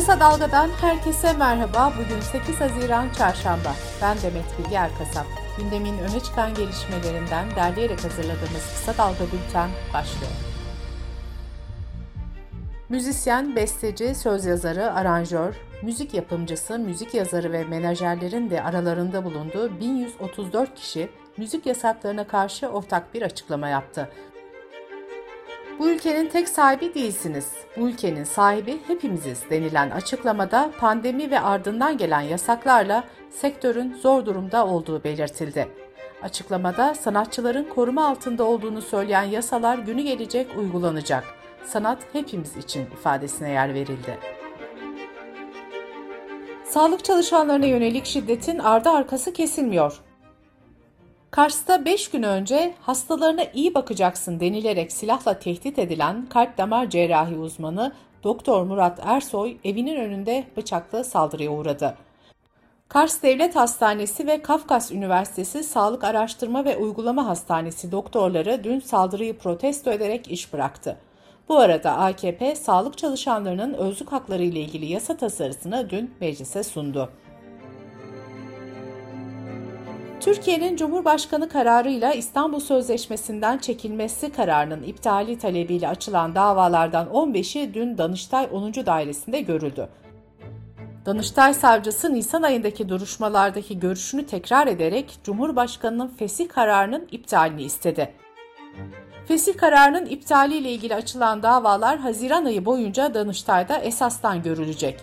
Kısa Dalga'dan herkese merhaba. Bugün 8 Haziran Çarşamba. Ben Demet Bilge Erkasap. Gündemin öne çıkan gelişmelerinden derleyerek hazırladığımız Kısa Dalga Bülten başlıyor. Müzisyen, besteci, söz yazarı, aranjör, müzik yapımcısı, müzik yazarı ve menajerlerin de aralarında bulunduğu 1134 kişi müzik yasaklarına karşı ortak bir açıklama yaptı. Bu ülkenin tek sahibi değilsiniz. Bu ülkenin sahibi hepimiziz denilen açıklamada pandemi ve ardından gelen yasaklarla sektörün zor durumda olduğu belirtildi. Açıklamada sanatçıların koruma altında olduğunu söyleyen yasalar günü gelecek uygulanacak. Sanat hepimiz için ifadesine yer verildi. Sağlık çalışanlarına yönelik şiddetin ardı arkası kesilmiyor. Kars'ta 5 gün önce hastalarına iyi bakacaksın denilerek silahla tehdit edilen kalp damar cerrahi uzmanı Doktor Murat Ersoy evinin önünde bıçakla saldırıya uğradı. Kars Devlet Hastanesi ve Kafkas Üniversitesi Sağlık Araştırma ve Uygulama Hastanesi doktorları dün saldırıyı protesto ederek iş bıraktı. Bu arada AKP sağlık çalışanlarının özlük hakları ile ilgili yasa tasarısını dün meclise sundu. Türkiye'nin Cumhurbaşkanı kararıyla İstanbul Sözleşmesi'nden çekilmesi kararının iptali talebiyle açılan davalardan 15'i dün Danıştay 10. Dairesinde görüldü. Danıştay savcısı Nisan ayındaki duruşmalardaki görüşünü tekrar ederek Cumhurbaşkanı'nın fesih kararının iptalini istedi. Fesih kararının iptaliyle ilgili açılan davalar Haziran ayı boyunca Danıştay'da esastan görülecek.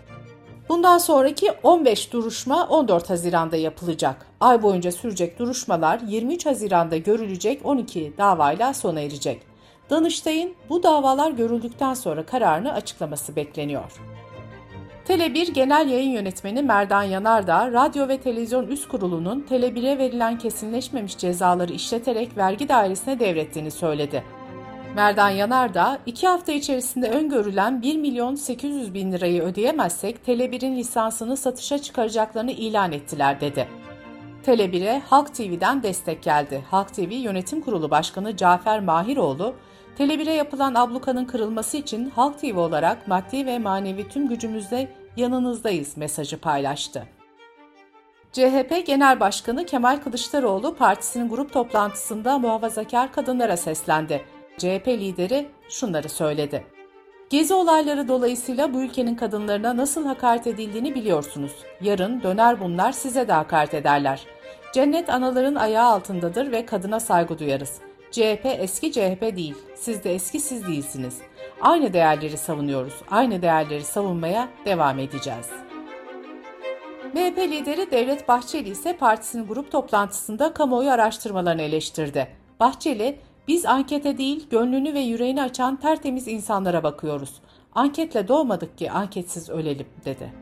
Bundan sonraki 15 duruşma 14 Haziran'da yapılacak. Ay boyunca sürecek duruşmalar 23 Haziran'da görülecek 12 davayla sona erecek. Danıştay'ın bu davalar görüldükten sonra kararını açıklaması bekleniyor. Tele1 Genel Yayın Yönetmeni Merdan Yanardağ, Radyo ve Televizyon Üst Kurulu'nun Tele1'e verilen kesinleşmemiş cezaları işleterek vergi dairesine devrettiğini söyledi. Merdan Yanardağ, iki hafta içerisinde öngörülen 1 milyon 800 bin lirayı ödeyemezsek Tele1'in lisansını satışa çıkaracaklarını ilan ettiler dedi. Tele1'e Halk TV'den destek geldi. Halk TV Yönetim Kurulu Başkanı Cafer Mahiroğlu, Tele1'e yapılan ablukanın kırılması için Halk TV olarak maddi ve manevi tüm gücümüzle yanınızdayız mesajı paylaştı. CHP Genel Başkanı Kemal Kılıçdaroğlu partisinin grup toplantısında muhafazakar kadınlara seslendi. CHP lideri şunları söyledi. Gezi olayları dolayısıyla bu ülkenin kadınlarına nasıl hakaret edildiğini biliyorsunuz. Yarın döner bunlar size de hakaret ederler. Cennet anaların ayağı altındadır ve kadına saygı duyarız. CHP eski CHP değil. Siz de eski siz değilsiniz. Aynı değerleri savunuyoruz. Aynı değerleri savunmaya devam edeceğiz. MHP lideri Devlet Bahçeli ise partisinin grup toplantısında kamuoyu araştırmalarını eleştirdi. Bahçeli, biz ankete değil, gönlünü ve yüreğini açan tertemiz insanlara bakıyoruz. Anketle doğmadık ki anketsiz ölelim, dedi.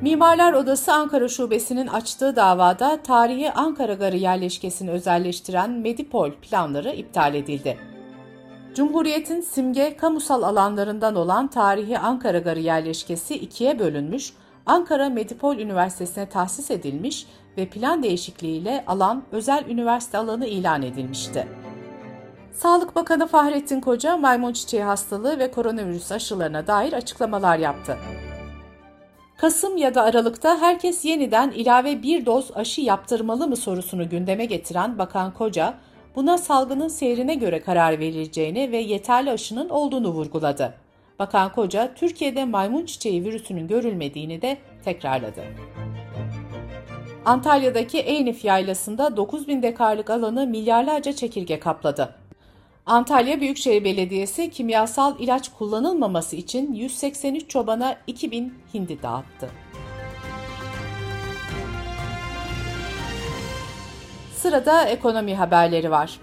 Mimarlar Odası Ankara Şubesi'nin açtığı davada tarihi Ankara Garı yerleşkesini özelleştiren Medipol planları iptal edildi. Cumhuriyet'in simge kamusal alanlarından olan tarihi Ankara Garı yerleşkesi ikiye bölünmüş, Ankara Medipol Üniversitesi'ne tahsis edilmiş ve plan değişikliğiyle alan özel üniversite alanı ilan edilmişti. Sağlık Bakanı Fahrettin Koca maymun çiçeği hastalığı ve koronavirüs aşılarına dair açıklamalar yaptı. Kasım ya da Aralık'ta herkes yeniden ilave bir doz aşı yaptırmalı mı sorusunu gündeme getiren Bakan Koca, buna salgının seyrine göre karar verileceğini ve yeterli aşının olduğunu vurguladı. Bakan Koca, Türkiye'de maymun çiçeği virüsünün görülmediğini de tekrarladı. Antalya'daki Eynif Yaylası'nda 9000 dekarlık alanı milyarlarca çekirge kapladı. Antalya Büyükşehir Belediyesi kimyasal ilaç kullanılmaması için 183 çobana 2000 hindi dağıttı. Sırada ekonomi haberleri var.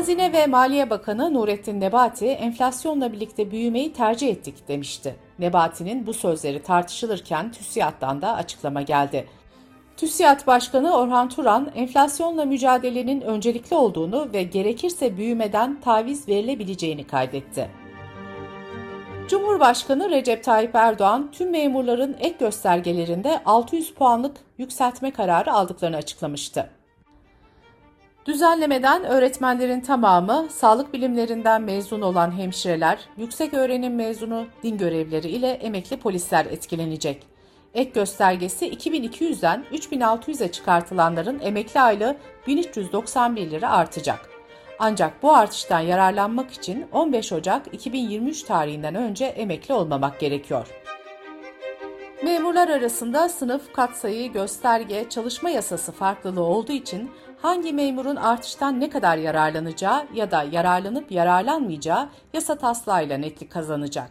Hazine ve Maliye Bakanı Nurettin Nebati enflasyonla birlikte büyümeyi tercih ettik demişti. Nebati'nin bu sözleri tartışılırken TÜSİAD'dan da açıklama geldi. TÜSİAD Başkanı Orhan Turan, enflasyonla mücadelenin öncelikli olduğunu ve gerekirse büyümeden taviz verilebileceğini kaydetti. Cumhurbaşkanı Recep Tayyip Erdoğan tüm memurların ek göstergelerinde 600 puanlık yükseltme kararı aldıklarını açıklamıştı. Düzenlemeden öğretmenlerin tamamı, sağlık bilimlerinden mezun olan hemşireler, yüksek öğrenim mezunu din görevleri ile emekli polisler etkilenecek. Ek göstergesi 2200'den 3600'e çıkartılanların emekli aylığı 1391 lira artacak. Ancak bu artıştan yararlanmak için 15 Ocak 2023 tarihinden önce emekli olmamak gerekiyor. Memurlar arasında sınıf, katsayı, gösterge, çalışma yasası farklılığı olduğu için hangi memurun artıştan ne kadar yararlanacağı ya da yararlanıp yararlanmayacağı yasa taslağıyla netlik kazanacak.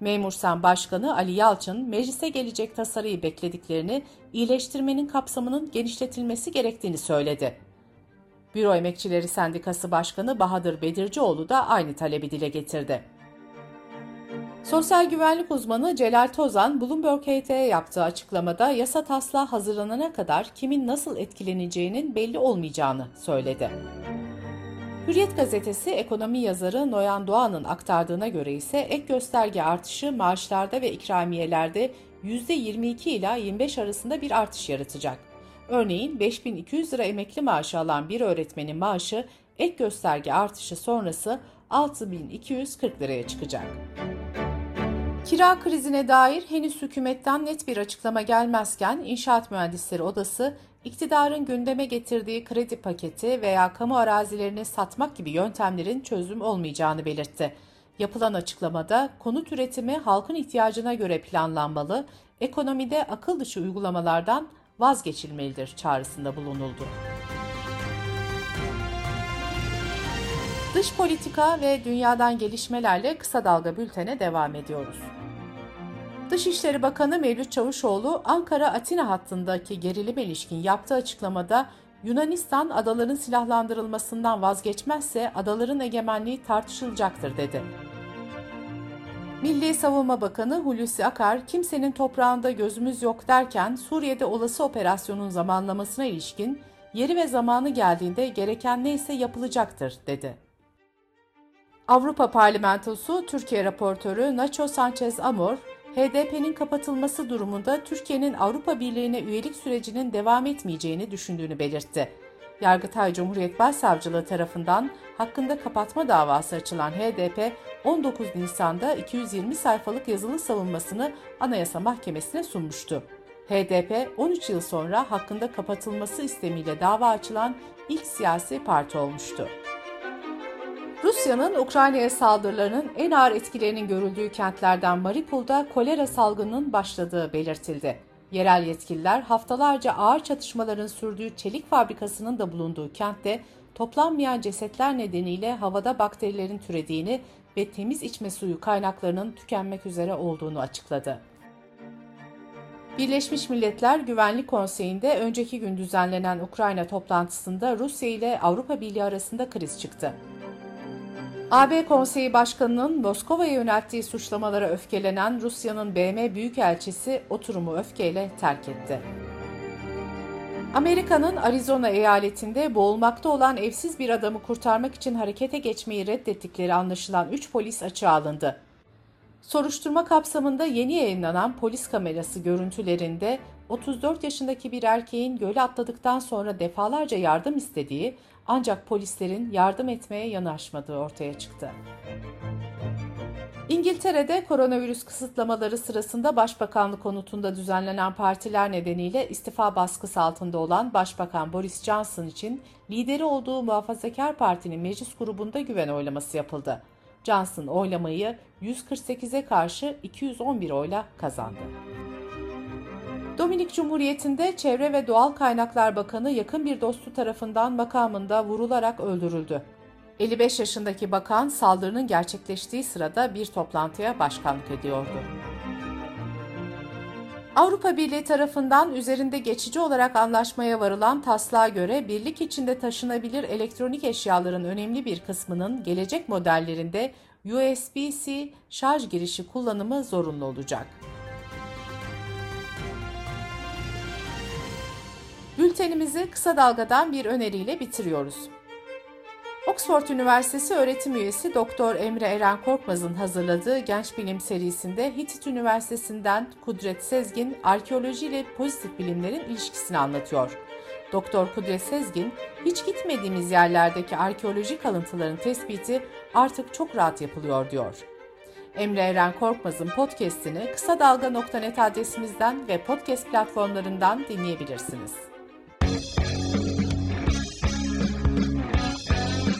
Memursan Başkanı Ali Yalçın, meclise gelecek tasarıyı beklediklerini, iyileştirmenin kapsamının genişletilmesi gerektiğini söyledi. Büro Emekçileri Sendikası Başkanı Bahadır Bedircioğlu da aynı talebi dile getirdi. Sosyal güvenlik uzmanı Celal Tozan, Bloomberg HT'ye yaptığı açıklamada yasa taslağı hazırlanana kadar kimin nasıl etkileneceğinin belli olmayacağını söyledi. Hürriyet gazetesi ekonomi yazarı Noyan Doğan'ın aktardığına göre ise ek gösterge artışı maaşlarda ve ikramiyelerde %22 ila 25 arasında bir artış yaratacak. Örneğin 5200 lira emekli maaşı alan bir öğretmenin maaşı ek gösterge artışı sonrası 6240 liraya çıkacak. Kira krizine dair henüz hükümetten net bir açıklama gelmezken İnşaat Mühendisleri Odası, iktidarın gündeme getirdiği kredi paketi veya kamu arazilerini satmak gibi yöntemlerin çözüm olmayacağını belirtti. Yapılan açıklamada konut üretimi halkın ihtiyacına göre planlanmalı, ekonomide akıl dışı uygulamalardan vazgeçilmelidir çağrısında bulunuldu. Dış politika ve dünyadan gelişmelerle kısa dalga bültene devam ediyoruz. Dışişleri Bakanı Mevlüt Çavuşoğlu, Ankara-Atina hattındaki gerilime ilişkin yaptığı açıklamada Yunanistan adaların silahlandırılmasından vazgeçmezse adaların egemenliği tartışılacaktır dedi. Milli Savunma Bakanı Hulusi Akar, kimsenin toprağında gözümüz yok derken Suriye'de olası operasyonun zamanlamasına ilişkin yeri ve zamanı geldiğinde gereken neyse yapılacaktır dedi. Avrupa Parlamentosu Türkiye raportörü Nacho Sanchez Amor, HDP'nin kapatılması durumunda Türkiye'nin Avrupa Birliği'ne üyelik sürecinin devam etmeyeceğini düşündüğünü belirtti. Yargıtay Cumhuriyet Başsavcılığı tarafından hakkında kapatma davası açılan HDP, 19 Nisan'da 220 sayfalık yazılı savunmasını Anayasa Mahkemesi'ne sunmuştu. HDP, 13 yıl sonra hakkında kapatılması istemiyle dava açılan ilk siyasi parti olmuştu. Rusya'nın Ukrayna'ya saldırılarının en ağır etkilerinin görüldüğü kentlerden Mariupol'da kolera salgınının başladığı belirtildi. Yerel yetkililer haftalarca ağır çatışmaların sürdüğü çelik fabrikasının da bulunduğu kentte toplanmayan cesetler nedeniyle havada bakterilerin türediğini ve temiz içme suyu kaynaklarının tükenmek üzere olduğunu açıkladı. Birleşmiş Milletler Güvenlik Konseyi'nde önceki gün düzenlenen Ukrayna toplantısında Rusya ile Avrupa Birliği arasında kriz çıktı. AB Konseyi Başkanı'nın Moskova'ya yönelttiği suçlamalara öfkelenen Rusya'nın BM Büyükelçisi oturumu öfkeyle terk etti. Amerika'nın Arizona eyaletinde boğulmakta olan evsiz bir adamı kurtarmak için harekete geçmeyi reddettikleri anlaşılan 3 polis açığa alındı. Soruşturma kapsamında yeni yayınlanan polis kamerası görüntülerinde 34 yaşındaki bir erkeğin göle atladıktan sonra defalarca yardım istediği ancak polislerin yardım etmeye yanaşmadığı ortaya çıktı. İngiltere'de koronavirüs kısıtlamaları sırasında Başbakanlık konutunda düzenlenen partiler nedeniyle istifa baskısı altında olan Başbakan Boris Johnson için lideri olduğu Muhafazakar Parti'nin meclis grubunda güven oylaması yapıldı. Johnson oylamayı 148'e karşı 211 oyla kazandı. Dominik Cumhuriyeti'nde Çevre ve Doğal Kaynaklar Bakanı yakın bir dostu tarafından makamında vurularak öldürüldü. 55 yaşındaki bakan saldırının gerçekleştiği sırada bir toplantıya başkanlık ediyordu. Avrupa Birliği tarafından üzerinde geçici olarak anlaşmaya varılan taslağa göre birlik içinde taşınabilir elektronik eşyaların önemli bir kısmının gelecek modellerinde USB-C şarj girişi kullanımı zorunlu olacak. Bültenimizi kısa dalgadan bir öneriyle bitiriyoruz. Oxford Üniversitesi öğretim üyesi Doktor Emre Eren Korkmaz'ın hazırladığı Genç Bilim serisinde Hitit Üniversitesi'nden Kudret Sezgin arkeoloji ile pozitif bilimlerin ilişkisini anlatıyor. Doktor Kudret Sezgin, hiç gitmediğimiz yerlerdeki arkeolojik kalıntıların tespiti artık çok rahat yapılıyor diyor. Emre Eren Korkmaz'ın podcast'ini kısa dalga.net adresimizden ve podcast platformlarından dinleyebilirsiniz.